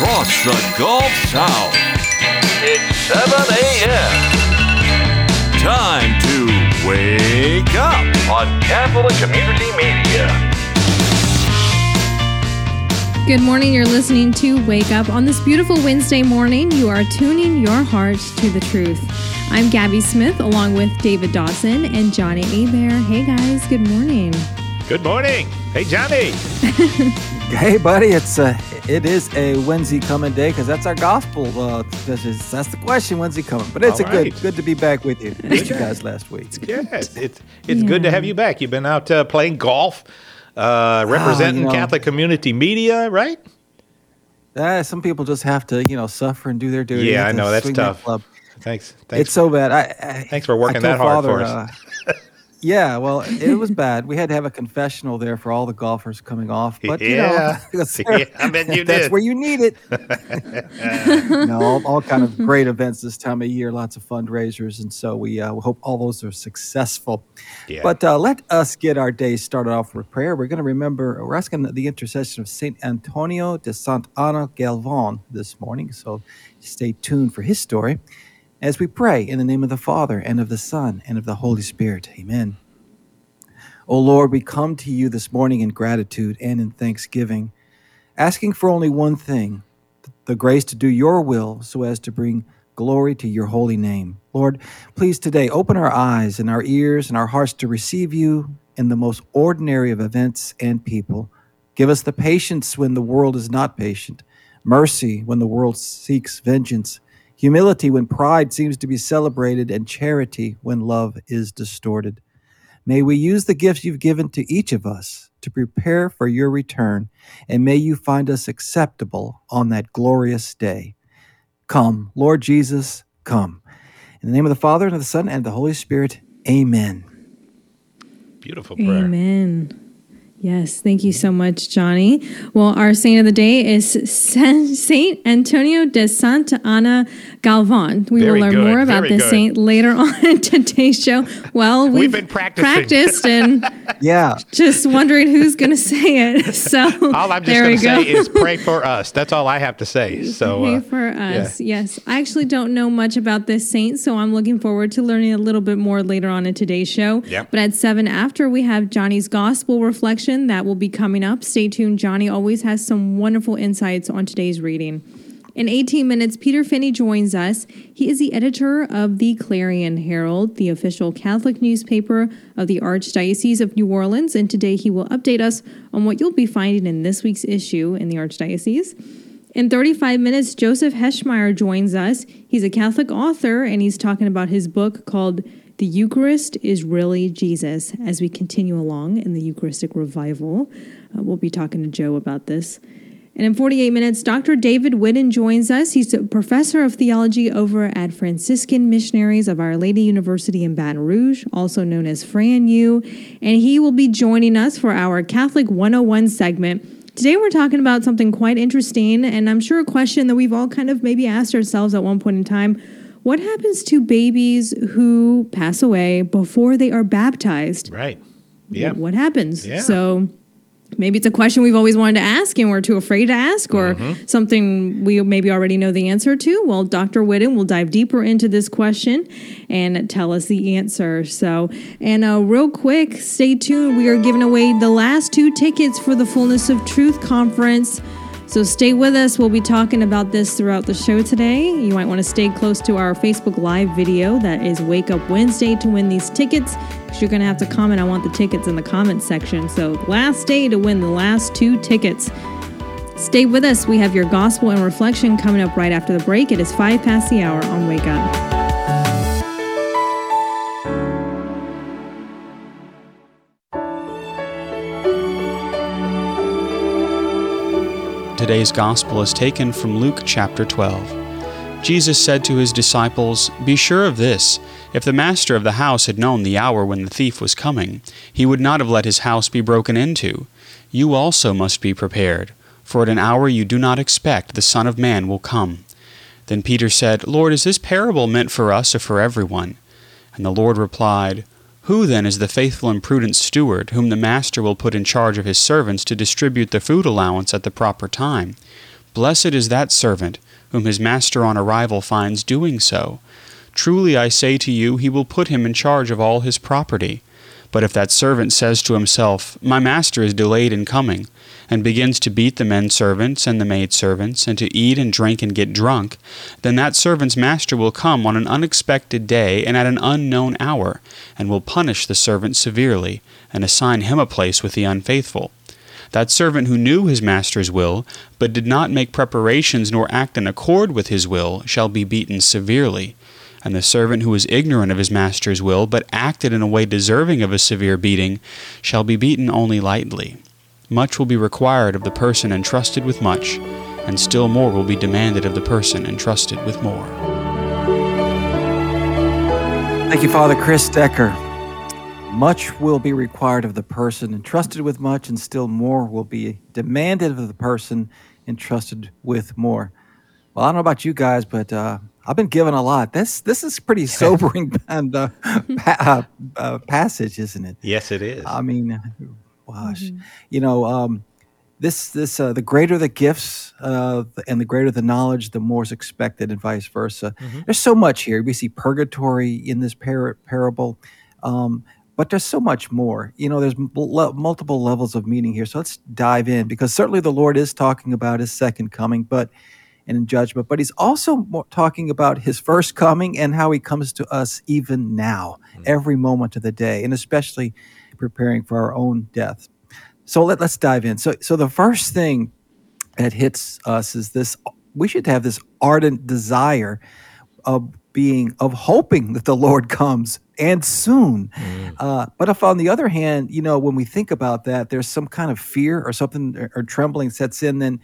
Across the Gulf South. It's 7 a.m. Time to wake up on Catholic Community Media. Good morning. You're listening to Wake Up. On this beautiful Wednesday morning, you are tuning your heart to the truth. I'm Gabby Smith along with David Dawson and Johnny Abear. Hey guys, good morning. Good morning. Hey, Johnny. Hey, buddy, it's a it is a when's he coming day because that's our gospel. Uh, that's, just, that's the question. When's he coming? But it's All a good right. good to be back with you. Missed you guys last week. Yes, it's it's good to have you back. You've been out uh, playing golf, uh, representing know. Catholic Community Media, right? Uh, some people just have to you know suffer and do their duty. Yeah, I know that's tough. club. Thanks. Thanks. It's so bad. I, I, Thanks for working that told hard for Father, us. yeah, well, it was bad. We had to have a confessional there for all the golfers coming off. But you know, Yeah. that's- Yeah, I bet you that's did. where you need it. no, all, all kind of great events this time of year. Lots of fundraisers, and so we, uh, we hope all those are successful. Yeah. But uh, let us get our day started off with prayer. We're going to remember. We're asking the intercession of Saint Antonio de Santa Ana Galvan this morning. So stay tuned for his story as we pray in the name of the Father and of the Son and of the Holy Spirit. Amen. O Lord, we come to you this morning in gratitude and in thanksgiving, asking for only one thing the grace to do your will so as to bring glory to your holy name. Lord, please today open our eyes and our ears and our hearts to receive you in the most ordinary of events and people. Give us the patience when the world is not patient, mercy when the world seeks vengeance, humility when pride seems to be celebrated, and charity when love is distorted. May we use the gifts you've given to each of us to prepare for your return, and may you find us acceptable on that glorious day. Come, Lord Jesus, come. In the name of the Father, and of the Son, and of the Holy Spirit, amen. Beautiful prayer. Amen. Yes, thank you so much, Johnny. Well, our saint of the day is Saint Antonio de Santa Ana Galvan. We Very will learn good, more about very this good. saint later on in today's show. Well, we've, been practicing. practiced and Yeah, just wondering who's going to say it. So All I'm just going to say is pray for us. That's all I have to say. So, Pray uh, for us. Yes. I actually don't know much about this saint, so I'm looking forward to learning a little bit more later on in today's show. Yep. But at seven after, we have Johnny's gospel reflection that will be coming up. Stay tuned. Johnny always has some wonderful insights on today's reading. In 18 minutes, Peter Finney joins us. He is the editor of the Clarion Herald, the official Catholic newspaper of the Archdiocese of New Orleans, and today he will update us on what you'll be finding in this week's issue in the Archdiocese. In 35 minutes, Joseph Heschmeyer joins us. He's a Catholic author and he's talking about his book called The Eucharist is Really Jesus as we continue along in the Eucharistic revival. Uh, we'll be talking to Joe about this. And in 48 minutes, Dr. David Whidden joins us. He's a professor of theology over at Franciscan Missionaries of Our Lady University in Baton Rouge, also known as Fran U. And he will be joining us for our Catholic 101 segment. Today, we're talking about something quite interesting, and I'm sure a question that we've all kind of maybe asked ourselves at one point in time. What happens to babies who pass away before they are baptized? right. Yeah. What happens? Yeah. So maybe it's a question we've always wanted to ask and we're too afraid to ask, or Mm-hmm. something we maybe already know the answer to. Well, Dr. Whidden will dive deeper into this question and tell us the answer. So, and uh, real quick, stay tuned. We are giving away the last two tickets for the Fullness of Truth conference. So stay with us. We'll be talking about this throughout the show today. You might want to stay close to our Facebook Live video that is Wake Up Wednesday to win these tickets. Because you're going to have to comment, I want the tickets in the comment section. So last day to win the last two tickets. Stay with us. We have your gospel and reflection coming up right after the break. It is five past the hour on Wake Up. Today's gospel is taken from Luke chapter 12. Jesus said to his disciples, Be sure of this if the master of the house had known the hour when the thief was coming, he would not have let his house be broken into. You also must be prepared, for at an hour you do not expect the Son of Man will come. Then Peter said, Lord, is this parable meant for us or for everyone? And the Lord replied, who then is the faithful and prudent steward, whom the master will put in charge of his servants to distribute the food allowance at the proper time? Blessed is that servant, whom his master on arrival finds doing so. Truly I say to you, he will put him in charge of all his property. But if that servant says to himself, My master is delayed in coming, and begins to beat the men servants and the maid servants, and to eat and drink and get drunk, then that servant's master will come on an unexpected day and at an unknown hour, and will punish the servant severely, and assign him a place with the unfaithful. That servant who knew his master's will, but did not make preparations nor act in accord with his will, shall be beaten severely. And the servant who was ignorant of his master's will, but acted in a way deserving of a severe beating, shall be beaten only lightly. Much will be required of the person entrusted with much, and still more will be demanded of the person entrusted with more. Thank you, Father Chris Decker. Much will be required of the person entrusted with much, and still more will be demanded of the person entrusted with more. Well, I don't know about you guys, but uh, I've been given a lot. This this is pretty sobering and uh, pa- uh, uh, passage, isn't it? Yes, it is. I mean, gosh, mm-hmm. you know, um, this this uh, the greater the gifts uh, and the greater the knowledge, the more is expected, and vice versa. Mm-hmm. There's so much here. We see purgatory in this par- parable. Um, but there's so much more. You know, there's m- multiple levels of meaning here. So let's dive in because certainly the Lord is talking about his second coming, but and in judgment, but he's also talking about his first coming and how he comes to us even now, mm-hmm. every moment of the day, and especially preparing for our own death. So let, let's dive in. So, so the first thing that hits us is this we should have this ardent desire of being, of hoping that the Lord comes and soon. Mm. Uh, but if on the other hand, you know, when we think about that, there's some kind of fear or something or, or trembling sets in, then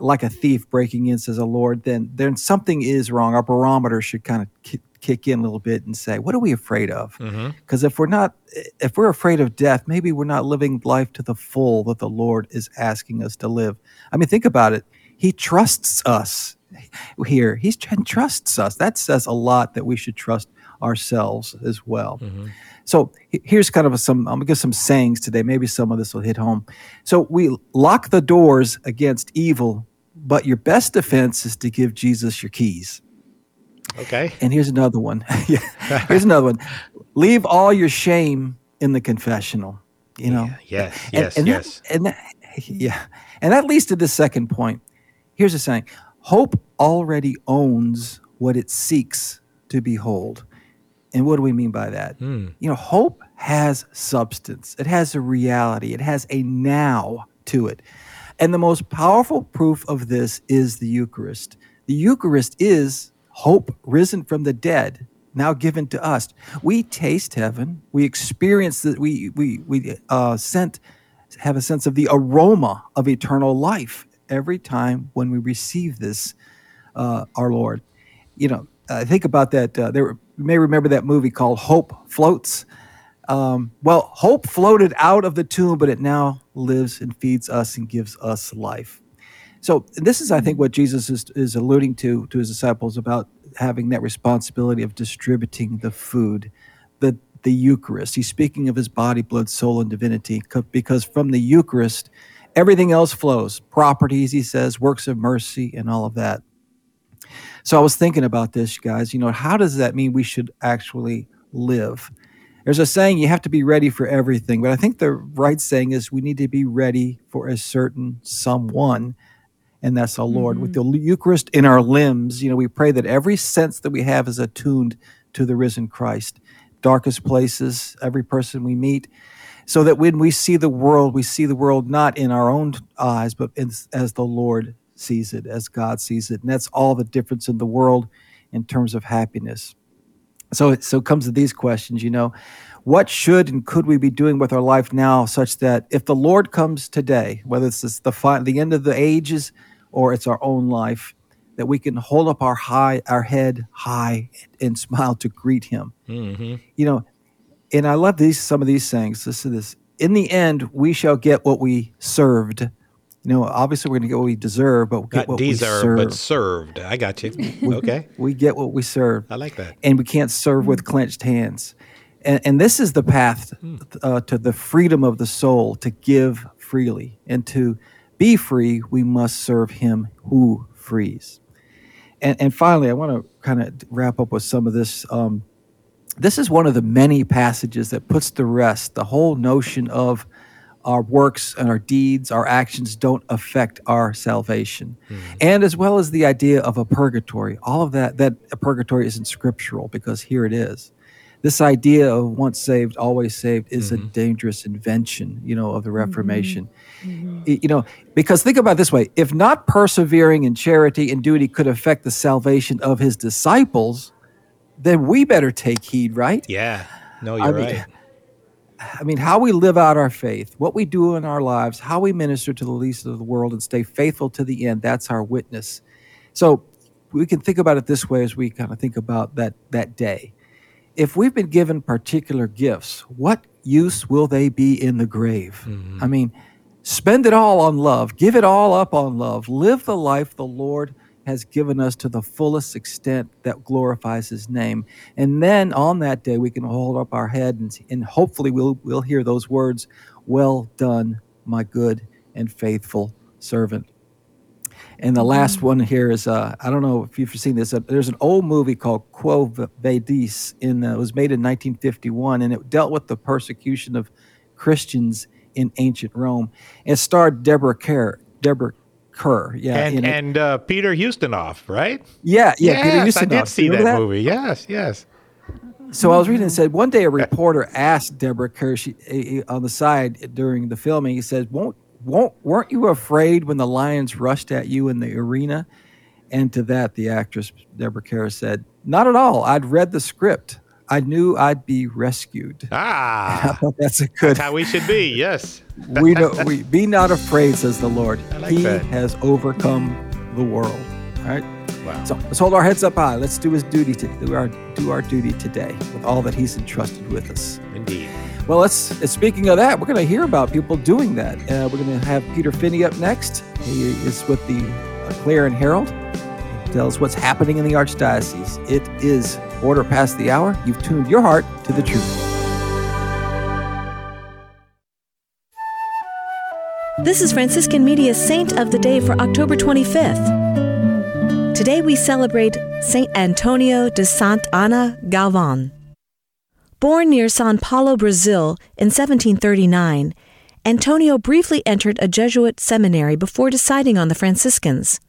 like a thief breaking in, says a Lord, then then something is wrong. Our barometer should kind of kick in a little bit and say, what are we afraid of? Because mm-hmm. if we're not, if we're afraid of death, maybe we're not living life to the full that the Lord is asking us to live. I mean, think about it. He trusts us here. He trusts us. That says a lot that we should trust ourselves as well. Mm-hmm. So here's kind of a, some, I'm gonna give some sayings today. Maybe some of this will hit home. So we lock the doors against evil, but your best defense is to give Jesus your keys. Okay. And here's another one. here's another one. Leave all your shame in the confessional. You know. Yeah, yes. Yes. And, and yes. That, and that, yeah, and that leads to the second point. Here's the saying: Hope already owns what it seeks to behold. And what do we mean by that? Mm. You know, hope has substance. It has a reality. It has a now to it. And the most powerful proof of this is the Eucharist. The Eucharist is hope risen from the dead now given to us. We taste heaven. We experience that. We we we uh, sent have a sense of the aroma of eternal life every time when we receive this, uh, our Lord. You know, I think about that. Uh, there, you may remember that movie called Hope Floats. Um, well, hope floated out of the tomb, but it now lives and feeds us and gives us life. So this is, I think, what Jesus is, is alluding to to his disciples about having that responsibility of distributing the food, the the Eucharist. He's speaking of his body, blood, soul, and divinity, because from the Eucharist, everything else flows. Properties, he says, works of mercy, and all of that. So I was thinking about this, guys. You know, how does that mean we should actually live? There's a saying you have to be ready for everything, but I think the right saying is we need to be ready for a certain someone and that's the Lord. Mm-hmm. With the Eucharist in our limbs, you know, we pray that every sense that we have is attuned to the risen Christ. Darkest places, every person we meet, so that when we see the world, we see the world not in our own eyes, but as, as the Lord sees it, as God sees it. And that's all the difference in the world in terms of happiness. So, so it comes to these questions, you know, what should and could we be doing with our life now such that if the Lord comes today, whether it's the, fi- the end of the ages or it's our own life, that we can hold up our high, our head high and smile to greet him. Mm-hmm. You know, and I love these, some of these things. listen is this, in the end, we shall get what we served. You know, obviously we're going to get what we deserve, but we get Not what deserved, we serve. but served. I got you. okay. We get what we serve. I like that. and we can't serve with clenched hands. And, and this is the path uh, to the freedom of the soul to give freely. And to be free, we must serve him who frees. And, and finally, I want to kind of wrap up with some of this. Um, this is one of the many passages that puts to rest the whole notion of our works and our deeds, our actions don't affect our salvation. Hmm. And as well as the idea of a purgatory, all of that, that a purgatory isn't scriptural because here it is. This idea of once saved, always saved is a mm-hmm. dangerous invention, you know, of the mm-hmm. Reformation. Mm-hmm. Y- You know, because think about it this way if not persevering in charity and duty could affect the salvation of his disciples, then we better take heed, right? Yeah. No, you're I mean, right. I mean, how we live out our faith, what we do in our lives, how we minister to the least of the world and stay faithful to the end, that's our witness. So we can think about it this way as we kind of think about that, that day. If we've been given particular gifts, what use will they be in the grave? Mm-hmm. I mean, spend it all on love, give it all up on love, live the life the Lord has given us to the fullest extent that glorifies his name. And then on that day, we can hold up our head and, and hopefully we'll, we'll hear those words, Well done, my good and faithful servant. And the last one here is uh, I don't know if you've seen this. Uh, there's an old movie called Quo Vadis. In uh, it was made in 1951, and it dealt with the persecution of Christians in ancient Rome. It starred Deborah Kerr. Deborah Kerr, yeah, and and uh, Peter Ustinov, right? yeah, yeah. Peter yes, I did see You that, movie. Yes, yes. So I was reading and said one day a reporter asked Deborah Kerr she, eh, eh, on the side during the filming. He said, "Won't won't weren't you afraid when the lions rushed at you in the arena?" And to that, the actress Deborah Kerr said, "Not at all. I'd read the script. I knew I'd be rescued." I Ah, thought that's a good. that's how we should be. Yes. we know we be not afraid, says the Lord. like he that. has overcome the world. All right. Wow. So let's hold our heads up high. Let's do his duty to do our do our duty today with all that he's entrusted with us. Indeed. Well, let's. Speaking of that, we're going to hear about people doing that. Uh, we're going to have Peter Finney up next. He is with the uh, and Herald. He tells what's happening in the archdiocese. It is order past the hour. You've tuned your heart to the truth. This is Franciscan Media's Saint of the Day for October 25th. Today we celebrate Saint Antonio de Santa Ana Galvan. Born near Sao Paulo, Brazil in 1739, Antonio briefly entered a Jesuit seminary before deciding on the Franciscans.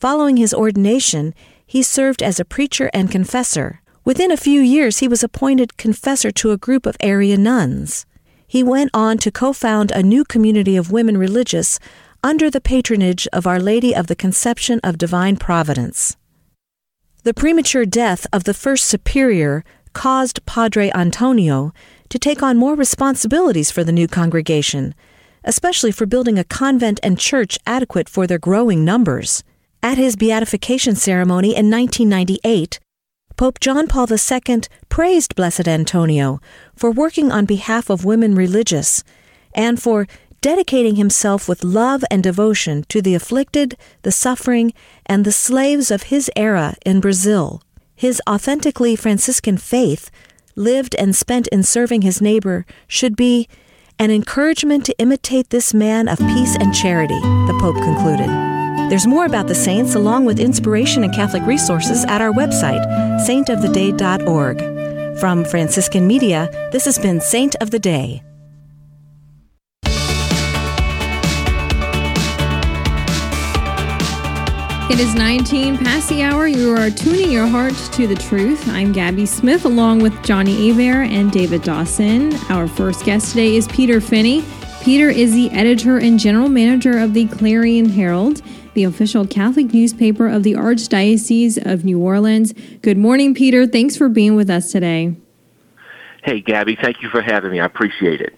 Following his ordination, he served as a preacher and confessor. Within a few years, he was appointed confessor to a group of Arian nuns. He went on to co found a new community of women religious under the patronage of Our Lady of the Conception of Divine Providence. The premature death of the first superior caused Padre Antonio to take on more responsibilities for the new congregation, especially for building a convent and church adequate for their growing numbers. At his beatification ceremony in 1998, Pope John Paul II praised Blessed Antonio for working on behalf of women religious and for dedicating himself with love and devotion to the afflicted, the suffering, and the slaves of his era in Brazil. His authentically Franciscan faith, lived and spent in serving his neighbor, should be an encouragement to imitate this man of peace and charity, the Pope concluded. There's more about the saints along with inspiration and Catholic resources at our website, saintoftheday.org. From Franciscan Media, this has been Saint of the Day. It is 19 past the hour. You are tuning your heart to the truth. I'm Gabby Smith along with Johnny Aver and David Dawson. Our first guest today is Peter Finney. Peter is the editor and general manager of the Clarion Herald. The official Catholic newspaper of the Archdiocese of New Orleans. Good morning, Peter. Thanks for being with us today. Hey, Gabby, thank you for having me. I appreciate it.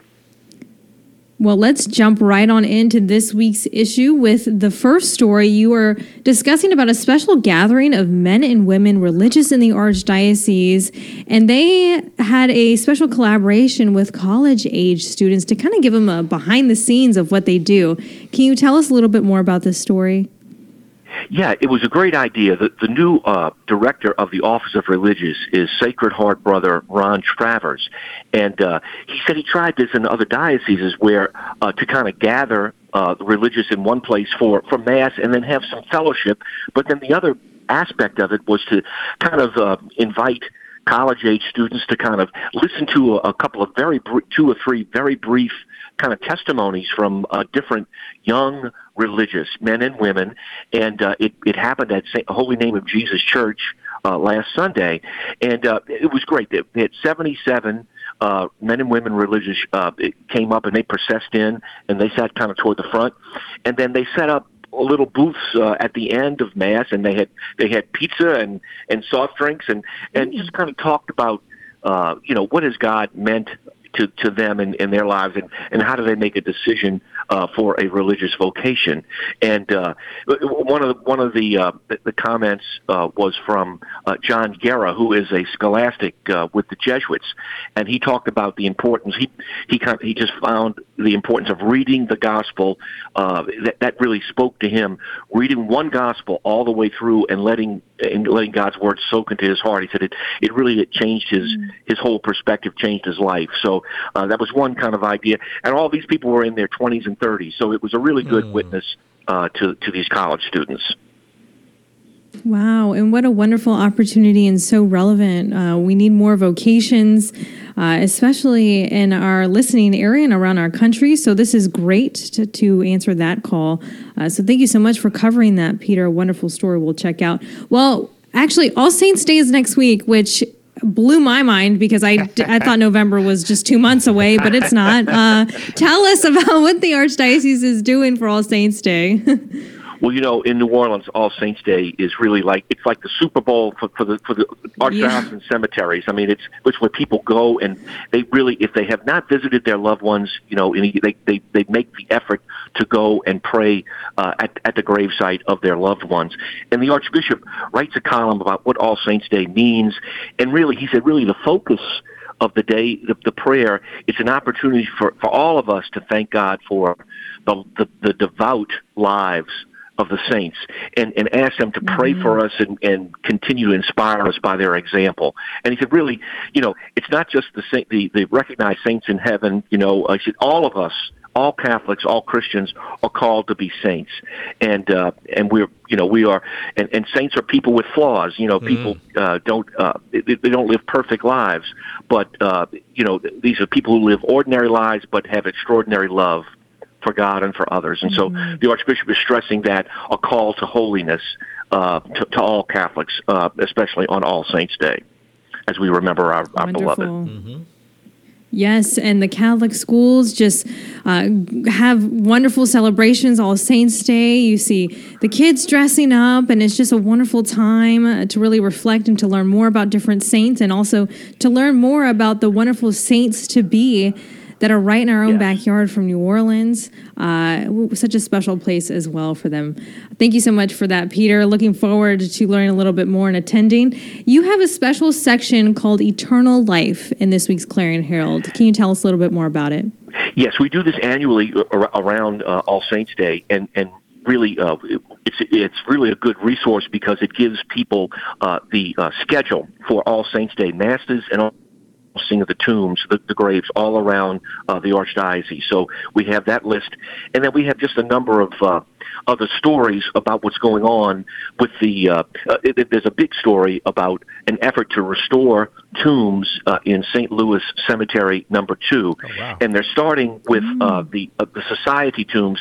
Well, let's jump right on into this week's issue with the first story. You are discussing about a special gathering of men and women religious in the Archdiocese, and they had a special collaboration with college age students to kind of give them a behind the scenes of what they do. Can you tell us a little bit more about this story? Yeah, it was a great idea. The, the new uh, director of the Office of Religious is Sacred Heart brother Ron Travers, and uh, he said he tried this in other dioceses where uh, to kind of gather uh, religious in one place for for mass and then have some fellowship. But then the other aspect of it was to kind of uh, invite college age students to kind of listen to a, a couple of very br- two or three very brief kind of testimonies from uh, different young religious men and women, and uh, it it happened at Saint, Holy Name of Jesus Church uh, last Sunday, and uh, it was great. They, they had seventy seven. Uh, men and women religious uh, came up and they processed in and they sat kind of toward the front, and then they set up little booths uh, at the end of mass, and they had they had pizza and and soft drinks, and and just kind of talked about uh, you know what has God meant to, to them in, in their lives and, and how do they make a decision uh, for a religious vocation? And uh, one of the, one of the uh, the, the comments uh, was from uh, John Guerra who is a scholastic uh, with the Jesuits and he talked about the importance he he kind of, he just found the importance of reading the gospel uh, that that really spoke to him reading one gospel all the way through and letting and letting God's word soak into his heart. He said it it really it changed his mm. his whole perspective changed his life. So uh, that was one kind of idea. And all these people were in their 20s and 30s, so it was a really good mm. witness uh, to to these college students. Wow, and what a wonderful opportunity and so relevant. Uh, we need more vocations, uh, especially in our listening area and around our country. So, this is great to, to answer that call. Uh, so, thank you so much for covering that, Peter. A wonderful story we'll check out. Well, actually, All Saints Day is next week, which blew my mind because I, I thought November was just two months away, but it's not. Uh, tell us about what the Archdiocese is doing for All Saints Day. Well, you know, in New Orleans, All Saints Day is really like it's like the Super Bowl for, for the for the archdiocesan yeah. cemeteries. I mean, it's it's where people go and they really, if they have not visited their loved ones, you know, they they they make the effort to go and pray uh, at at the gravesite of their loved ones. And the Archbishop writes a column about what All Saints Day means, and really, he said, really the focus of the day, the, the prayer, it's an opportunity for, for all of us to thank God for the, the, the devout lives of the saints and, and ask them to pray mm-hmm. for us and, and continue to inspire us by their example. And he said, really, you know, it's not just the saint, the, the recognized saints in heaven, you know, I said, all of us, all Catholics, all Christians are called to be saints, and uh, and we're you know we are and, and saints are people with flaws. You know, mm-hmm. people uh, don't uh, they, they don't live perfect lives, but uh, you know these are people who live ordinary lives but have extraordinary love for God and for others. And mm-hmm. so the Archbishop is stressing that a call to holiness uh, to, to, all Catholics, uh, especially on All Saints' Day, as we remember our, our beloved. Mm-hmm. Yes, and the Catholic schools just uh, have wonderful celebrations. All Saints Day, you see the kids dressing up, and it's just a wonderful time uh, to really reflect and to learn more about different saints, and also to learn more about the wonderful saints to be that are right in our own backyard from New Orleans. Uh, such a special place as well for them. Thank you so much for that, Peter. Looking forward to learning a little bit more and attending. You have a special section called Eternal Life in this week's Clarion Herald. Can you tell us a little bit more about it? Yes, we do this annually around uh, All Saints Day, and and really uh, it's it's really a good resource because it gives people uh, the uh, schedule for All Saints Day masses and all of the tombs, the, the graves all around uh, the archdiocese. So we have that list, and then we have just a number of uh, other stories about what's going on with the. Uh, uh, it, there's a big story about an effort to restore tombs uh, in St. Louis Cemetery Number Two, oh, wow. and they're starting with uh, mm. the uh, the society tombs.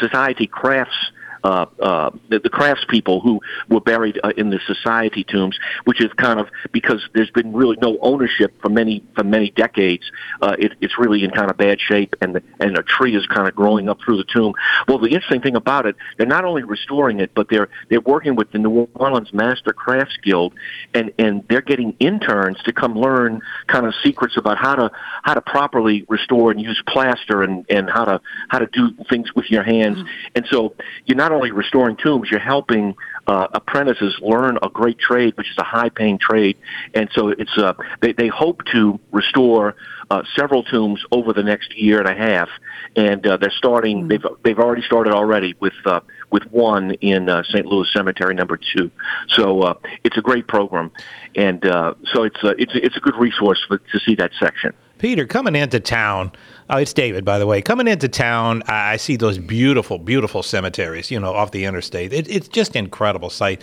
Society crafts uh, uh, the, the craftspeople who were buried uh, in the society tombs, which is kind of because there's been really no ownership for many for many decades. Uh, it, it's really in kind of bad shape, and the, and a tree is kind of growing up through the tomb. Well, the interesting thing about it, they're not only restoring it, but they're they're working with the New Orleans Master Crafts Guild, and and they're getting interns to come learn kind of secrets about how to how to properly restore and use plaster and and how to how to do things with your hands. Mm-hmm. And so you're not only restoring tombs, you're helping uh, apprentices learn a great trade, which is a high-paying trade. And so it's uh, they they hope to restore uh, several tombs over the next year and a half, and uh, they're starting. Mm-hmm. They've they've already started already with uh, with one in uh, St. Louis Cemetery number two. So uh, it's a great program, and uh, so it's uh, it's it's a good resource for, to see that section. Peter, coming into town, oh, it's David, by the way. Coming into town, I see those beautiful, beautiful cemeteries, you know, off the interstate. It, it's just incredible sight.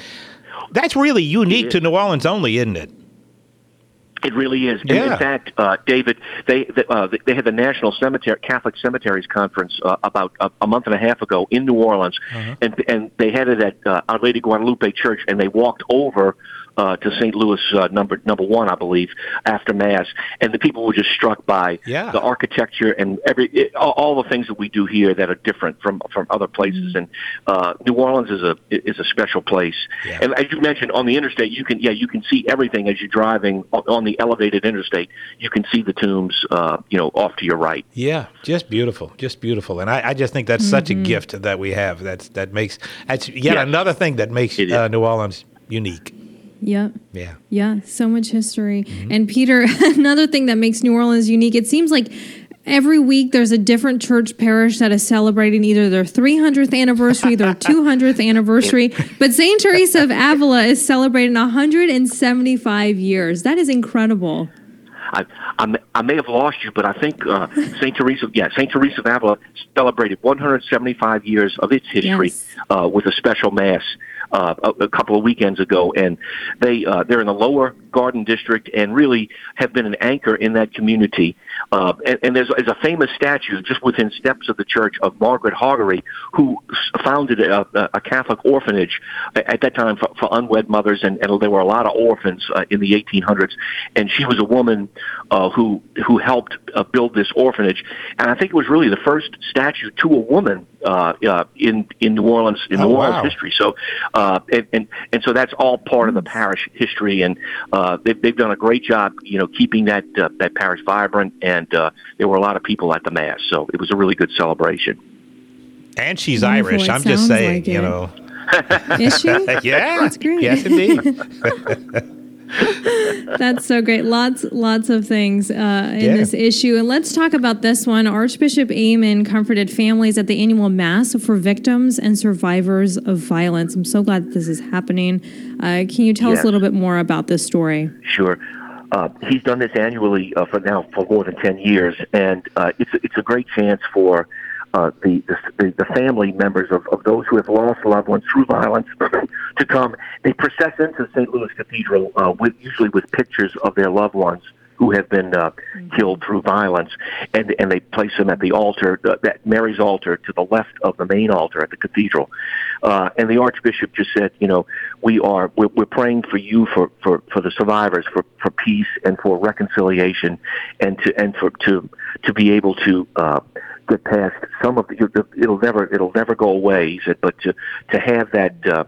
That's really unique to New Orleans only, isn't it? It really is. Yeah. in fact, uh, David, they they, uh, they had the National Cemetery Catholic Cemeteries Conference uh, about a, a, month and a half ago in New Orleans, uh-huh. and and they had it at uh, Our Lady Guadalupe Church, and they walked over uh, to St. Louis uh, number number one, I believe, after Mass, and the people were just struck by yeah. the architecture and every it, all, all, the things that we do here that are different from from other places. Mm-hmm. And uh, New Orleans is a is a special place. Yeah. And as you mentioned, on the interstate, you can yeah you can see everything as you're driving on the elevated interstate. You can see the tombs, uh, you know, off to your right. Yeah, just beautiful, just beautiful. And I, I just think that's mm-hmm. such a mm-hmm. gift that we have. That's that makes that's yet yes. another thing that makes uh, New Orleans unique. Yep. Yeah. Yeah. So much history. Mm-hmm. And Peter, another thing that makes New Orleans unique, it seems like every week there's a different church parish that is celebrating either their 300th anniversary, their 200th anniversary. But St. Teresa of Avila is celebrating 175 years. That is incredible. I, I, I may have lost you, but I think uh, St. Teresa, yeah, St. Teresa of Avila celebrated 175 years of its history yes. uh, with a special mass uh, a, couple of weekends ago, and they uh, they're in the lower Garden District and really have been an anchor in that community. Uh, and, and there's, there's a famous statue just within steps of the church of Margaret Haughery, who founded a, a Catholic orphanage at that time for, for unwed mothers, and, and there were a lot of orphans uh, in the 1800s. And she was a woman uh, who who helped uh, build this orphanage, and I think it was really the first statue to a woman uh, uh, in in New Orleans in oh, New Orleans wow. history. So, uh, and, and and so that's all part of the parish history, and uh, they've they've done a great job, you know, keeping that uh, that parish vibrant. And uh, there were a lot of people at the mass, so it was a really good celebration. And she's Wonderful. Irish. I'm just saying, like you know. Is she? yeah, that's great. Yes, indeed. That's so great. Lots, lots of things uh, in yeah. this issue. And let's talk about this one. Archbishop Aymond comforted families at the annual Mass for victims and survivors of violence. I'm so glad that this is happening. Uh, can you tell yes. us a little bit more about this story? Sure. Uh, he's done this annually uh, for now for more than 10 years, and uh, it's, it's a great chance for uh, the, the the family members of, of those who have lost loved ones through violence to come. They process into St. Louis Cathedral uh, with usually with pictures of their loved ones who have been uh, killed through violence, and and they place them at the altar, uh, that Mary's altar, to the left of the main altar at the cathedral. Uh, and the Archbishop just said, you know, we are we're, we're praying for you for, for, for the survivors, for, for peace and for reconciliation, and to and for to to be able to. Uh, get past some of the, it'll never it'll never go away. He said, but to to have that uh,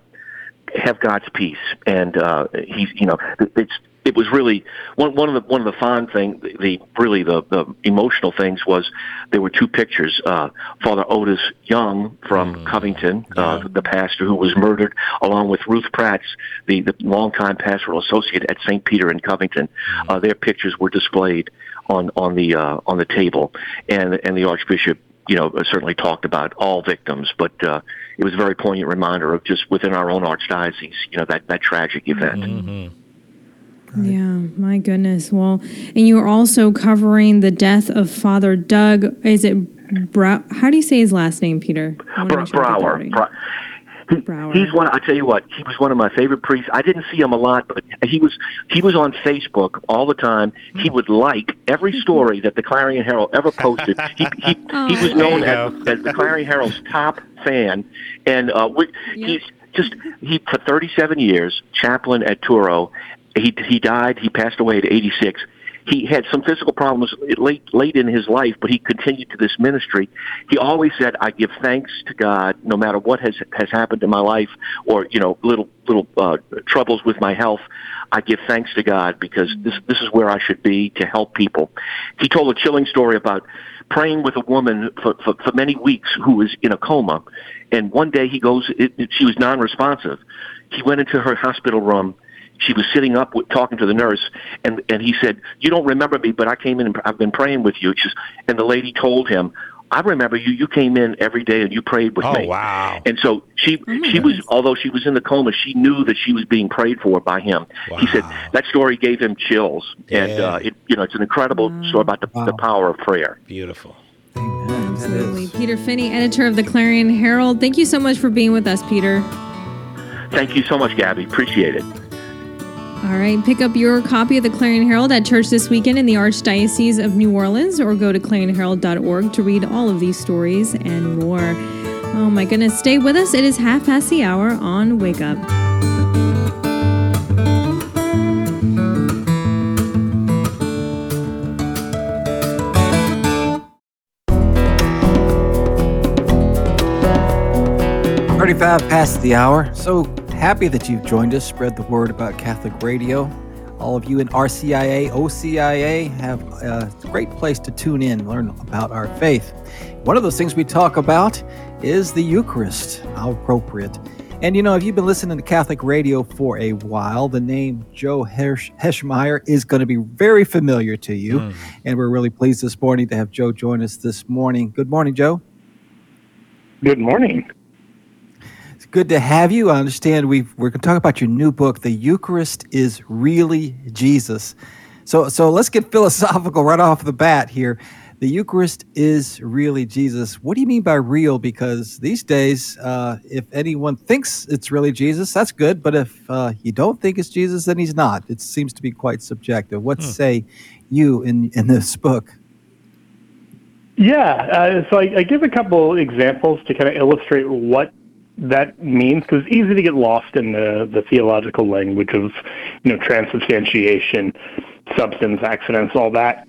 have God's peace, and uh, he's you know it's it was really one one of the one of the fond thing the, the really the, the emotional things was there were two pictures uh father otis young from mm, covington uh, yeah. the pastor who was murdered along with ruth prats the the longtime pastoral associate at st peter in covington mm. uh their pictures were displayed on on the uh, on the table, and and the Archbishop, you know, certainly talked about all victims, but uh, it was a very poignant reminder of just within our own archdiocese, you know, that that tragic event. Mm-hmm. Yeah, my goodness. Well, and you are also covering the death of Father Doug. Is it Brow? How do you say his last name, Peter? Brower. He, he's one. I tell you what, he was one of my favorite priests. I didn't see him a lot, but he was he was on Facebook all the time. He would like every story that the Clarion Herald ever posted. He he, he was known as, as the Clarion Herald's top fan, and uh, we, he's just he for 37 years chaplain at Touro. He he died. He passed away at 86 he had some physical problems late late in his life, but he continued to this ministry. He always said, "I give thanks to God, no matter what has has happened in my life, or you know, little little uh, troubles with my health. I give thanks to God because this this is where I should be to help people." He told a chilling story about praying with a woman for, for, for many weeks who was in a coma, and one day he goes, it, it, she was non-responsive. He went into her hospital room she was sitting up with, talking to the nurse and and he said you don't remember me but i came in and i've been praying with you she says, and the lady told him i remember you you came in every day and you prayed with Oh, me Oh wow. and so she she was although she was in the coma she knew that she was being prayed for by him Wow. he said that story gave him chills and uh it you know it's an incredible story about the, the power of prayer Beautiful. Amen. That Absolutely. Peter Finney, editor of the Clarion Herald. Thank you so much for being with us, Peter. thank you so much gabby appreciate it All right, pick up your copy of the Clarion Herald at church this weekend in the Archdiocese of New Orleans or go to clarionherald.org to read all of these stories and more. Oh my goodness, stay with us. It is half past the hour on Wake Up. Thirty-five past the hour. So happy that you've joined us. Spread the word about Catholic radio. All of you in RCIA, OCIA have a great place to tune in, learn about our faith. One of those things we talk about is the Eucharist. How appropriate. And you know, if you've been listening to Catholic radio for a while, the name Joe Hesch- Heschmeyer is going to be very familiar to you. Hmm. And we're really pleased this morning to have Joe join us this morning. Good morning, Joe. Good morning. It's good to have you. I understand we've, we're going to talk about your new book, The Eucharist is Really Jesus. So, so let's get philosophical right off the bat here. The Eucharist is really Jesus. What do you mean by real? Because these days, uh, if anyone thinks it's really Jesus, that's good. But if uh, you don't think it's Jesus, then he's not. It seems to be quite subjective. What say you in, in this book? Yeah, uh, so I, I give a couple examples to kind of illustrate what that means because it's easy to get lost in the, the theological language of you know transubstantiation, substance, accidents, all that.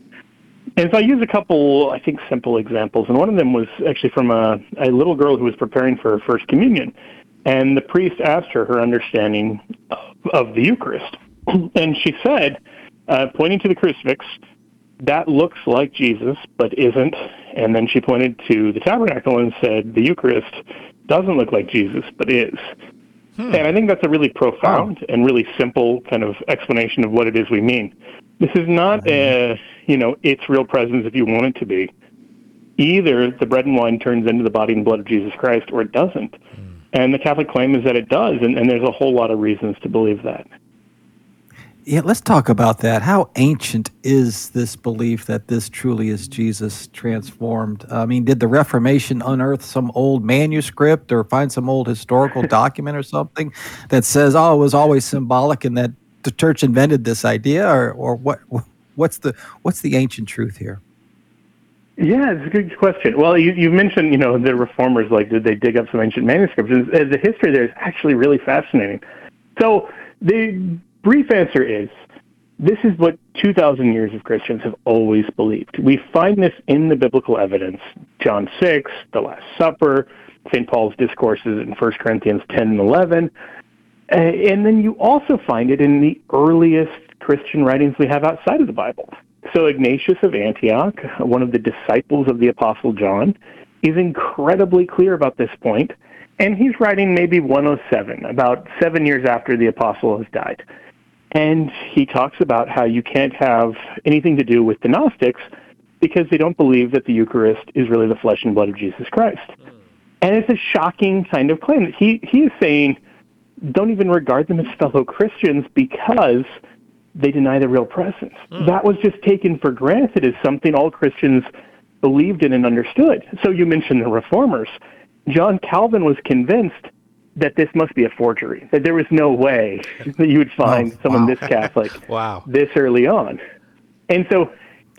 And so I use a couple, I think, simple examples. And one of them was actually from a, a little girl who was preparing for her first communion. And the priest asked her her understanding of, of the Eucharist. And she said, uh, pointing to the crucifix, that looks like Jesus, but isn't. And then she pointed to the tabernacle and said, the Eucharist doesn't look like Jesus, but is. Hmm. And I think that's a really profound and really simple kind of explanation of what it is we mean. This is not a, mm-hmm. you know, it's real presence if you want it to be. Either the bread and wine turns into the body and blood of Jesus Christ or it doesn't. Hmm. And the Catholic claim is that it does, and, and there's a whole lot of reasons to believe that. Yeah, let's talk about that. How ancient is this belief that this truly is Jesus transformed? I mean, did the Reformation unearth some old manuscript or find some old historical document or something that says, "Oh, it was always symbolic," and that the church invented this idea, or or what? What's the what's the ancient truth here? Yeah, it's a good question. Well, you, you mentioned, you know, the reformers, like, did they dig up some ancient manuscripts? And the history there is actually really fascinating. So the brief answer is this is what 2,000 years of Christians have always believed. We find this in the biblical evidence John 6, the Last Supper, St. Paul's discourses in 1 Corinthians 10 and 11. Uh, and then you also find it in the earliest Christian writings we have outside of the Bible. So Ignatius of Antioch, one of the disciples of the Apostle John, is incredibly clear about this point, and he's writing maybe 107, about seven years after the apostle has died. And he talks about how you can't have anything to do with the Gnostics because they don't believe that the Eucharist is really the flesh and blood of Jesus Christ. And it's a shocking kind of claim. He, he is saying, don't even regard them as fellow Christians because they deny the real presence. Hmm. That was just taken for granted as something all Christians believed in and understood. So you mentioned the reformers. John Calvin was convinced that this must be a forgery. That there was no way that you would find Oh, someone wow. this Catholic Wow. this early on. And so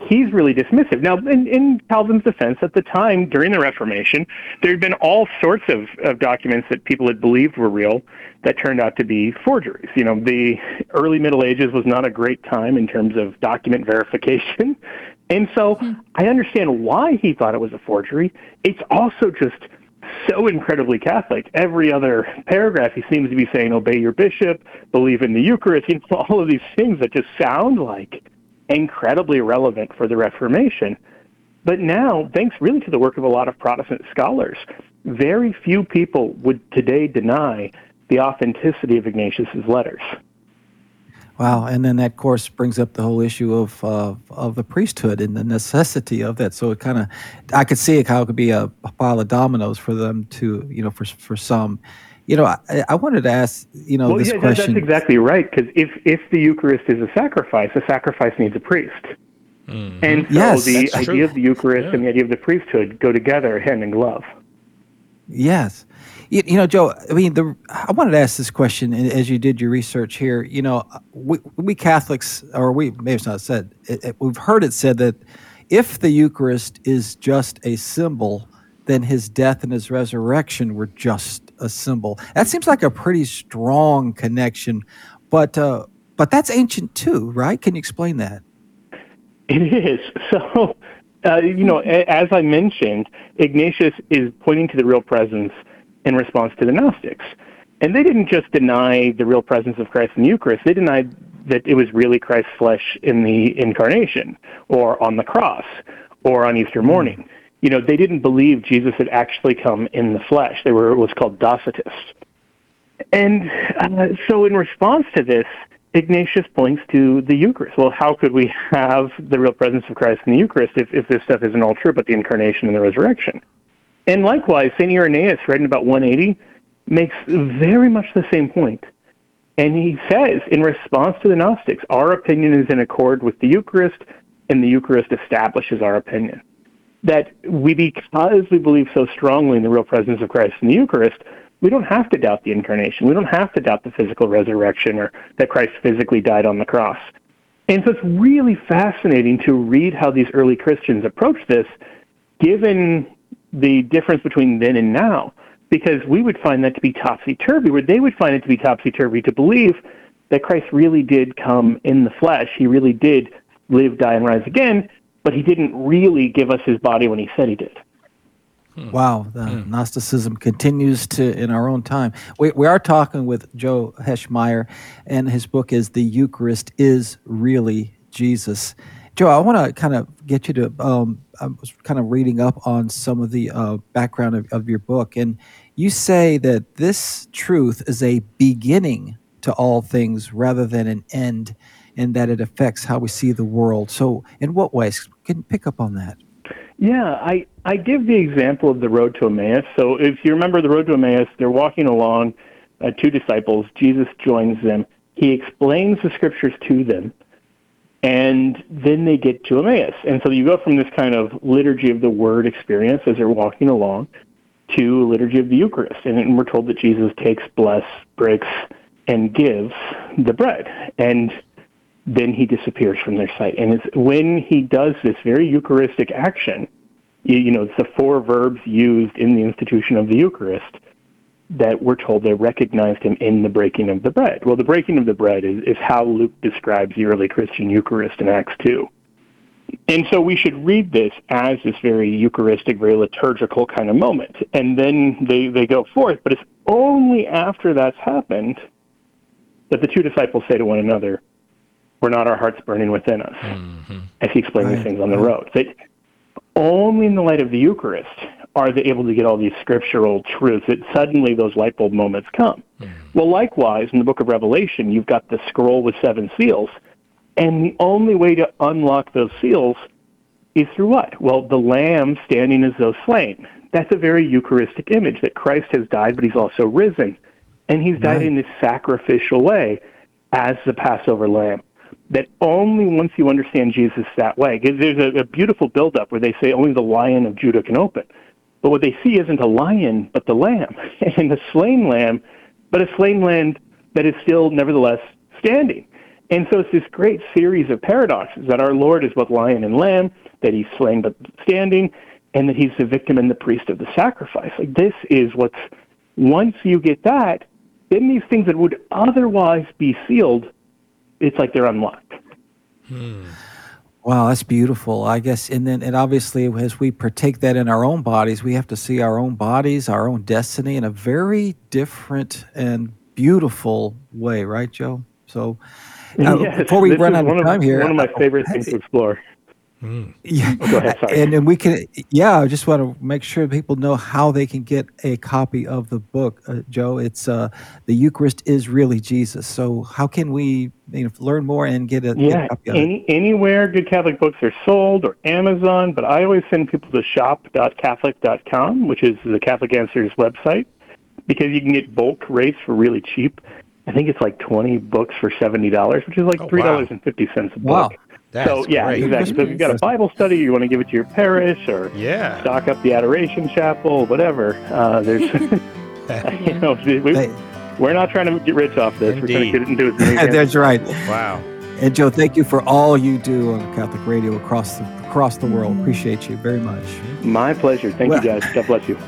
he's really dismissive. Now, in, in Calvin's defense, at the time during the Reformation, there had been all sorts of, of documents that people had believed were real that turned out to be forgeries. You know, the early Middle Ages was not a great time in terms of document verification. And so hmm. I understand why he thought it was a forgery. It's also just so incredibly Catholic. Every other paragraph, he seems to be saying, obey your bishop, believe in the Eucharist, you know, all of these things that just sound like incredibly relevant for the Reformation. But now, thanks really to the work of a lot of Protestant scholars, very few people would today deny the authenticity of Ignatius's letters. Wow, and then that course brings up the whole issue of uh, of the priesthood and the necessity of that. So it kind of, I could see how it could be a, pile of dominoes for them to, you know, for for some. You know, I, I wanted to ask, you know, well, this yeah, that- question. that's exactly right. Because if if the Eucharist is a sacrifice, a sacrifice needs a priest. And so Yes, the idea true. of the Eucharist and the idea of the priesthood go together hand in glove. Yes. You, you know, Joe, I mean, the, I wanted to ask this question as you did your research here. You know, we, we Catholics, or we, maybe it's not said, it, it- we've heard it said that if the Eucharist is just a symbol, then his death and his resurrection were just a symbol. That seems like a pretty strong connection, but, uh, but that's ancient too, right? Can you explain that? It is. So, uh, you know, as I mentioned, Ignatius is pointing to the real presence in response to the Gnostics. And they didn't just deny the real presence of Christ in the Eucharist, they denied that it was really Christ's flesh in the incarnation or on the cross or on Easter morning. You know, they didn't believe Jesus had actually come in the flesh. They were what's called Docetists. And uh, so, in response to this, Ignatius points to the Eucharist. Well, how could we have the real presence of Christ in the Eucharist if, if this stuff isn't all true about the incarnation and the resurrection? And likewise, St. Irenaeus, writing about 180, makes very much the same point. And he says, in response to the Gnostics, our opinion is in accord with the Eucharist, and the Eucharist establishes our opinion. That we, because we believe so strongly in the real presence of Christ in the Eucharist, we don't have to doubt the incarnation. We don't have to doubt the physical resurrection or that Christ physically died on the cross. And so it's really fascinating to read how these early Christians approached this, given the difference between then and now, because we would find that to be topsy turvy, where they would find it to be topsy turvy to believe that Christ really did come in the flesh. He really did live, die, and rise again, but he didn't really give us his body when he said he did. Hmm. Wow, the hmm. Gnosticism continues to in our own time. We, we are talking with Joe Heschmeyer, and his book is "The Eucharist is Really Jesus." Joe, I want to kind of get you to. Um, I was kind of reading up on some of the uh, background of, of your book, and you say that this truth is a beginning to all things rather than an end, and that it affects how we see the world. So, in what ways? Can pick up on that? Yeah, I, I give the example of the road to Emmaus. So if you remember the road to Emmaus, they're walking along, uh, two disciples. Jesus joins them. He explains the scriptures to them, and then they get to Emmaus. And so you go from this kind of liturgy of the word experience as they're walking along to liturgy of the Eucharist. And we're told that Jesus takes, bless, breaks, and gives the bread. And then he disappears from their sight. And it's when he does this very Eucharistic action, you, you know, it's the four verbs used in the institution of the Eucharist that we're told they recognized him in the breaking of the bread. Well, the breaking of the bread is, is how Luke describes the early Christian Eucharist in Acts 2. And so we should read this as this very Eucharistic, very liturgical kind of moment. And then they, they go forth, but it's only after that's happened that the two disciples say to one another, were not our hearts burning within us, mm-hmm. as he explained these Right, things on the right. road. That only in the light of the Eucharist are they able to get all these scriptural truths that suddenly those light bulb moments come. Hmm. Well, likewise, in the book of Revelation, you've got the scroll with seven seals, and the only way to unlock those seals is through what? Well, the Lamb standing as though slain. That's a very Eucharistic image that Christ has died, but he's also risen. And he's died Right. in this sacrificial way as the Passover lamb. That only once you understand Jesus that way, there's a, a beautiful buildup where they say only the lion of Judah can open. But what they see isn't a lion, but the lamb, and the slain lamb, but a slain lamb that is still nevertheless standing. And so it's this great series of paradoxes that our Lord is both lion and lamb, that he's slain but standing, and that he's the victim and the priest of the sacrifice. Like this is what's once you get that, then these things that would otherwise be sealed, it's like they're unlocked. Hmm. Wow, that's beautiful. I guess, and then, and obviously, as we partake that in our own bodies, we have to see our own bodies, our own destiny in a very different and beautiful way, right, Joe? So, uh, yes, before we run out of time of, here, one of my favorite things to explore. Mm. Yeah, oh, ahead, and and we can yeah. I just want to make sure people know how they can get a copy of the book, uh, Joe. It's uh, the Eucharist is really Jesus. So how can we you know, learn more and get a yeah get a any, anywhere good Catholic books are sold or Amazon. But I always send people to shop.catholic.com, which is the Catholic Answers website, because you can get bulk rates for really cheap. I think it's like twenty books for seventy dollars, which is like three dollars and fifty cents a book. Wow. That's so yeah, great. exactly. So if you've got a Bible study, you want to give it to your parish, or yeah. stock up the Adoration Chapel, whatever. Uh, there's, you know, we, we're not trying to get rich off this. Indeed. We're trying to get it into as many. That's right. Wow. And Joe, thank you for all you do on Catholic Radio across the across the world. Appreciate you very much. My pleasure. Thank well, you guys. God bless you.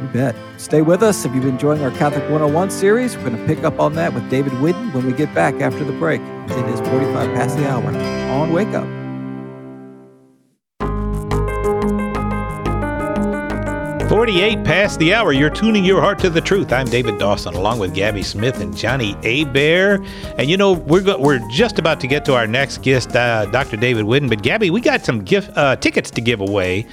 You bet. Stay with us if you've been enjoying our Catholic 101 series. We're going to pick up on that with David Whidden when we get back after the break. It is 45 past the hour on Wake Up. Forty-eight past the hour. You're tuning your heart to the truth. I'm David Dawson, along with Gabby Smith and Johnny Abear. And you know we're go- we're just about to get to our next guest, uh, Dr. David Whidden. But Gabby, we got some gift uh, tickets to give away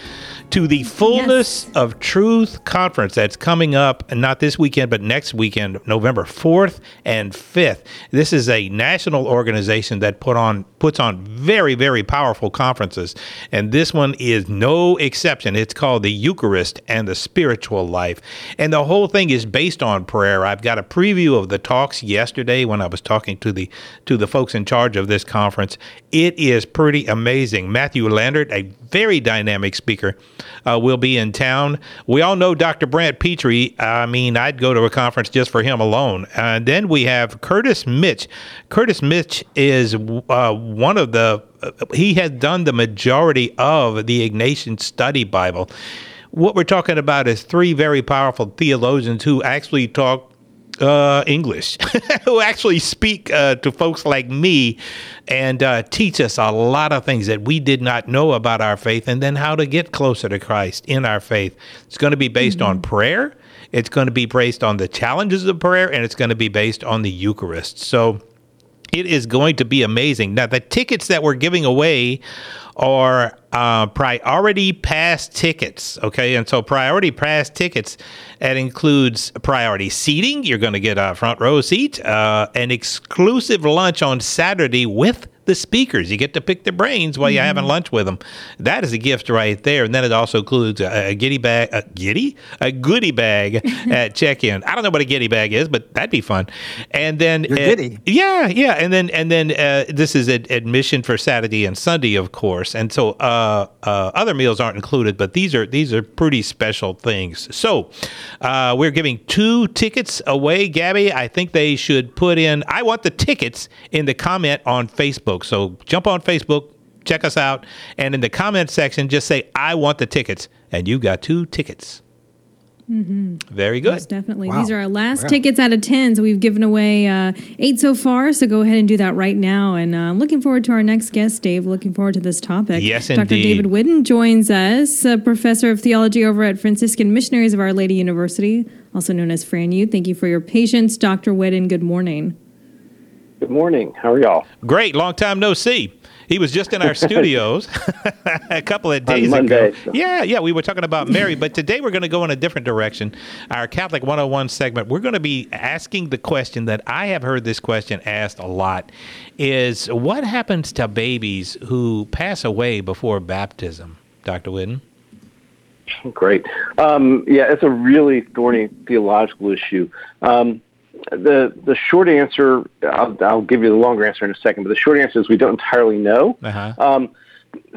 to the Fullness yes. of Truth conference that's coming up, not this weekend, but next weekend, November 4th and 5th. This is a national organization that put on puts on very, very powerful conferences, and this one is no exception. It's called the Eucharist and the Spiritual Life, and the whole thing is based on prayer. I've got a preview of the talks yesterday when I was talking to the to the folks in charge of this conference. It is pretty amazing. Matthew Leonard, a very dynamic speaker, uh, will be in town. We all know Dr. Brant Pitre. I mean, I'd go to a conference just for him alone. And then we have Curtis Mitch. Curtis Mitch is uh, one of the, uh, he has done the majority of the Ignatian Study Bible. What we're talking about is three very powerful theologians who actually talk uh, English, who actually speak uh, to folks like me and uh, teach us a lot of things that we did not know about our faith and then how to get closer to Christ in our faith. It's going to be based mm-hmm. on prayer, it's going to be based on the challenges of prayer, and it's going to be based on the Eucharist. So it is going to be amazing. Now, the tickets that we're giving away are uh, priority pass tickets. Okay, and so priority pass tickets that includes priority seating. You're going to get a front row seat, uh, an exclusive lunch on Saturday with the speakers. You get to pick their brains while mm-hmm. you're having lunch with them. That is a gift right there. And then it also includes a, a giddy bag, a giddy, a goodie bag at check-in. I don't know what a giddy bag is, but that'd be fun. And then, uh, giddy. yeah, yeah. And then, and then uh, this is ad- admission for Saturday and Sunday, of course. And so uh, uh, other meals aren't included, but these are these are pretty special things. So uh, we're giving two tickets away, Gabby. I think they should put in. I want the tickets in the comment on Facebook. Facebook. So jump on Facebook, check us out, and in the comment section, just say, I want the tickets. And you got two tickets. Mm-hmm. Very good. Yes, definitely. Wow. These are our last wow. tickets out of 10. So we've given away uh, eight so far. So go ahead and do that right now. And uh, looking forward to our next guest, Dave. Looking forward to this topic. Yes, Dr. indeed. David Whidden joins us, a professor of theology over at Franciscan Missionaries of Our Lady University, also known as FranU. Thank you for your patience, Dr. Whidden. Good morning. Good morning. How are y'all? Great. Long time no see. He was just in our studios a couple of days Monday, ago. So. Yeah, yeah, we were talking about Mary, but today we're going to go in a different direction. Our Catholic 101 segment, we're going to be asking the question that I have heard this question asked a lot is what happens to babies who pass away before baptism, Dr. Whidden? Great. Um, yeah, it's a really thorny theological issue. Um, the the short answer, I'll, I'll, give you the longer answer in a second, but the short answer is we don't entirely know. Uh-huh. Um,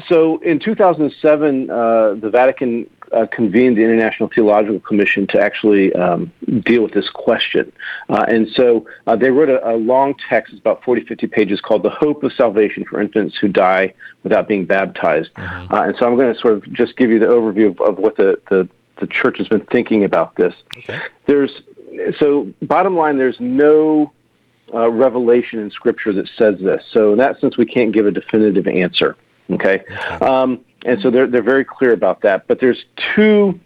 so in 2007, uh, the Vatican uh, convened the International Theological Commission to actually um, deal with this question. Uh, and so uh, they wrote a, a, long text, it's about 40, 50 pages, called The Hope of Salvation for Infants Who Die Without Being Baptized. Mm-hmm. Uh, and so I'm going to sort of just give you the overview of, of what the, the, the, church has been thinking about this. Okay. There's so bottom line, there's no uh, revelation in Scripture that says this. So in that sense, we can't give a definitive answer. Okay, um, and so they're they're very clear about that. But there's two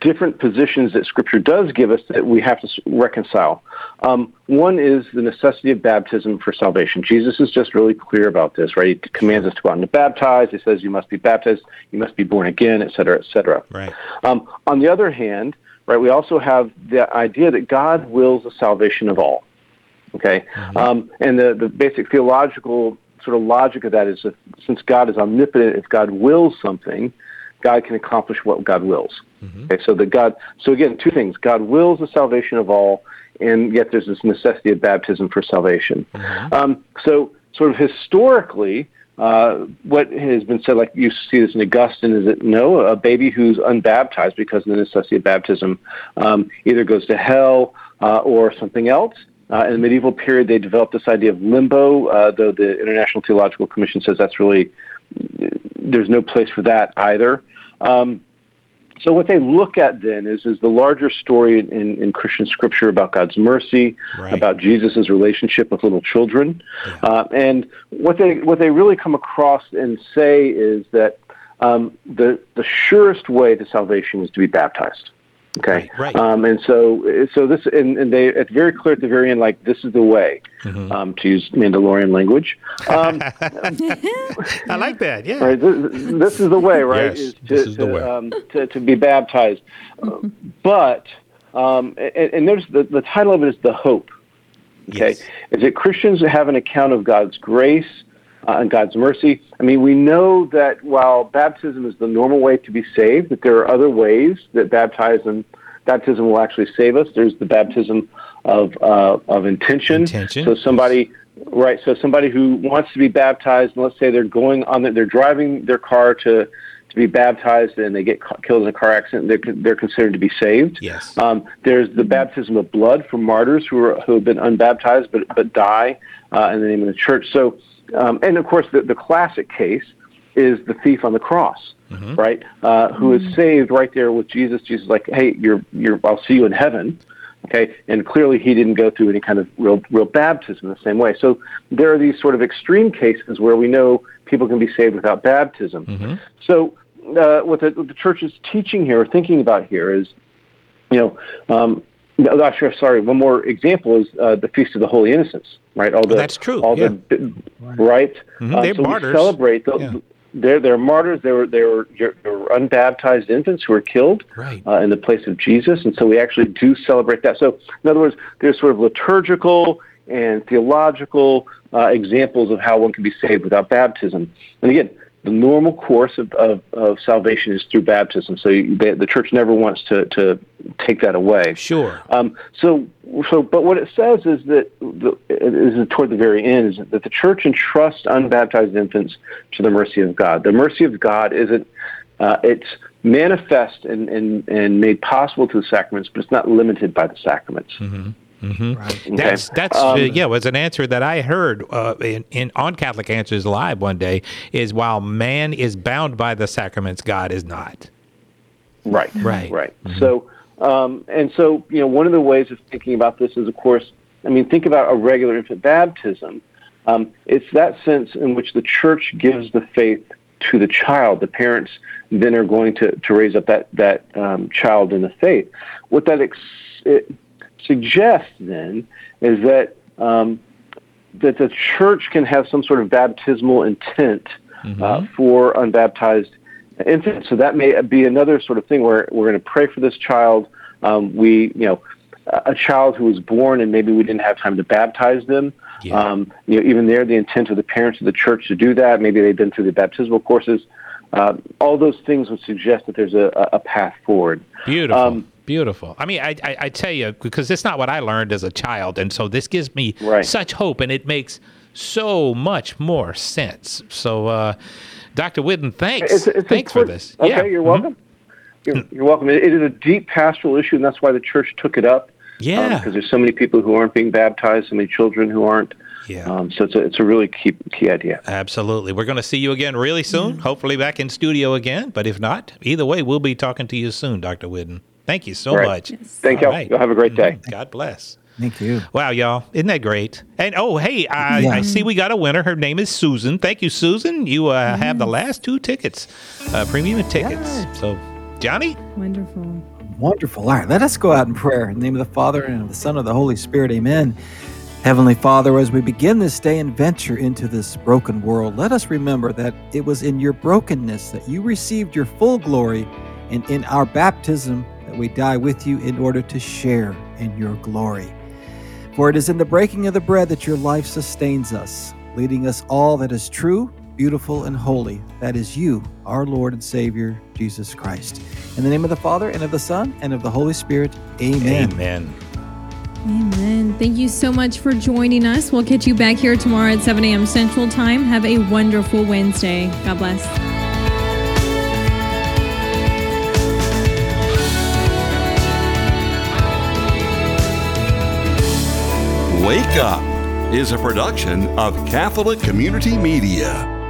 different positions that Scripture does give us that we have to reconcile. Um, one is the necessity of baptism for salvation. Jesus is just really clear about this, right? He commands us to go out and to baptize. He says you must be baptized, you must be born again, et cetera, et cetera. Right. Um, on the other hand, right, we also have the idea that God wills the salvation of all. Okay, mm-hmm. um, and the the basic theological sort of logic of that is that since God is omnipotent, if God wills something, God can accomplish what God wills. Mm-hmm. Okay, so that God, so again, two things: God wills the salvation of all, and yet there's this necessity of baptism for salvation. Mm-hmm. Um, so, sort of historically, uh, what has been said, like you see this in Augustine, is that no, a baby who's unbaptized because of the necessity of baptism um, either goes to hell uh, or something else. Uh, in the medieval period, they developed this idea of limbo, uh, though the International Theological Commission says that's really, there's no place for that either. Um, so what they look at then is is the larger story in, in Christian scripture about God's mercy, right. about Jesus' relationship with little children, yeah. uh, and what they what they really come across and say is that um, the the surest way to salvation is to be baptized. Okay. Right. Um, and so, so this, and, and they, it's very clear at the very end, like this is the way, mm-hmm. um, to use Mandalorian language. Um, I like that. Yeah. Right. This, this is the way, right? Yes. Is to, this is the way. Um, to, to be baptized. Mm-hmm. But, um, and, and there's the, the title of it is the hope. Okay. Yes. Is it Christians have an account of God's grace? Uh, and God's mercy. I mean, we know that while baptism is the normal way to be saved, that there are other ways that baptism baptism will actually save us. There's the baptism of uh, of intention. intention. So somebody, right? So somebody who wants to be baptized, and let's say they're going on, the, they're driving their car to to be baptized and they get killed in a car accident, they're, they're considered to be saved. Yes. Um, there's the baptism of blood for martyrs who are who have been unbaptized but but die uh, in the name of the church. So um, and of course, the, the classic case is the thief on the cross, mm-hmm. right? Uh, who is saved right there with Jesus. Jesus, is like, hey, you're, you're, I'll see you in heaven. Okay, and clearly he didn't go through any kind of real, real baptism the same way. So there are these sort of extreme cases where we know people can be saved without baptism. Mm-hmm. So uh, what, the, what the church is teaching here, or thinking about here, is, you know, um, no, actually, sorry. One more example is uh, the Feast of the Holy Innocents, right? All the, that's true. All yeah. the right. Mm-hmm. Uh, they're so martyrs. We celebrate the, yeah. They're they're martyrs. They were they were, they were unbaptized infants who were killed right. uh, in the place of Jesus, and so we actually do celebrate that. So in other words, there's sort of liturgical and theological uh, examples of how one can be saved without baptism. And again, the normal course of, of, of salvation is through baptism. So you, the, the church never wants to, to take that away. Sure. Um, so, so, but what it says is that the, is toward the very end is that the church entrusts unbaptized infants to the mercy of God. The mercy of God isn't. Uh, it's manifest and, and, and made possible to the sacraments, but it's not limited by the sacraments. Mm-hmm. Mm-hmm. Right. Okay. That's that's um, uh, yeah was an answer that I heard uh, in, in on Catholic Answers Live one day is while man is bound by the sacraments, God is not. Right. Right. Right. Mm-hmm. So um, and so you know one of the ways of thinking about this is of course I mean think about a regular infant baptism. Um, it's that sense in which the church gives the faith to the child. The parents then are going to, to raise up that that um, child in the faith. What that ex- it, suggests then is that um, that the church can have some sort of baptismal intent mm-hmm. uh, for unbaptized infants. So that may be another sort of thing where we're going to pray for this child. Um, we, you know, a child who was born and maybe we didn't have time to baptize them. Yeah. Um, you know, even there, the intent of the parents of the church to do that. Maybe they've been through the baptismal courses. Uh, all those things would suggest that there's a, a path forward. Beautiful. Um, Beautiful. I mean, I, I, I, tell you, because it's not what I learned as a child. And so this gives me right. such hope and it makes so much more sense. So, uh, Dr. Whidden, thanks. It's, it's thanks for this. Okay, yeah. you're welcome. Mm-hmm. You're, you're welcome. It, it is a deep pastoral issue, and that's why the church took it up. Yeah. Because there's so many people who aren't being baptized, so many children who aren't. Yeah. Um, so it's a, it's a really key key idea. Absolutely. We're going to see you again really soon, hopefully back in studio again. But if not, either way, we'll be talking to you soon, Dr. Whidden. Thank you so All right. much. Thank you. right. You'll have a great day. God bless. Thank you. Wow, y'all. Isn't that great? And oh, hey, I, Yeah. I see we got a winner. Her name is Susan. Thank you, Susan. You uh, have the last two tickets, uh, premium tickets. So, Johnny? Wonderful. Wonderful. All right, let us go out in prayer. In the name of the Father, and of the Son, and of the Holy Spirit. Amen. Heavenly Father, as we begin this day and venture into this broken world, let us remember that it was in your brokenness that you received your full glory, and in our baptism that we die with you in order to share in your glory. For it is in the breaking of the bread that your life sustains us, leading us all that is true, beautiful, and holy. That is you, our Lord and Savior, Jesus Christ. In the name of the Father, and of the Son, and of the Holy Spirit, amen. Amen. Amen. Thank you so much for joining us. We'll catch you back here tomorrow at 7 a.m. Central Time. Have a wonderful Wednesday. God bless. Wake Up is a production of Catholic Community Media.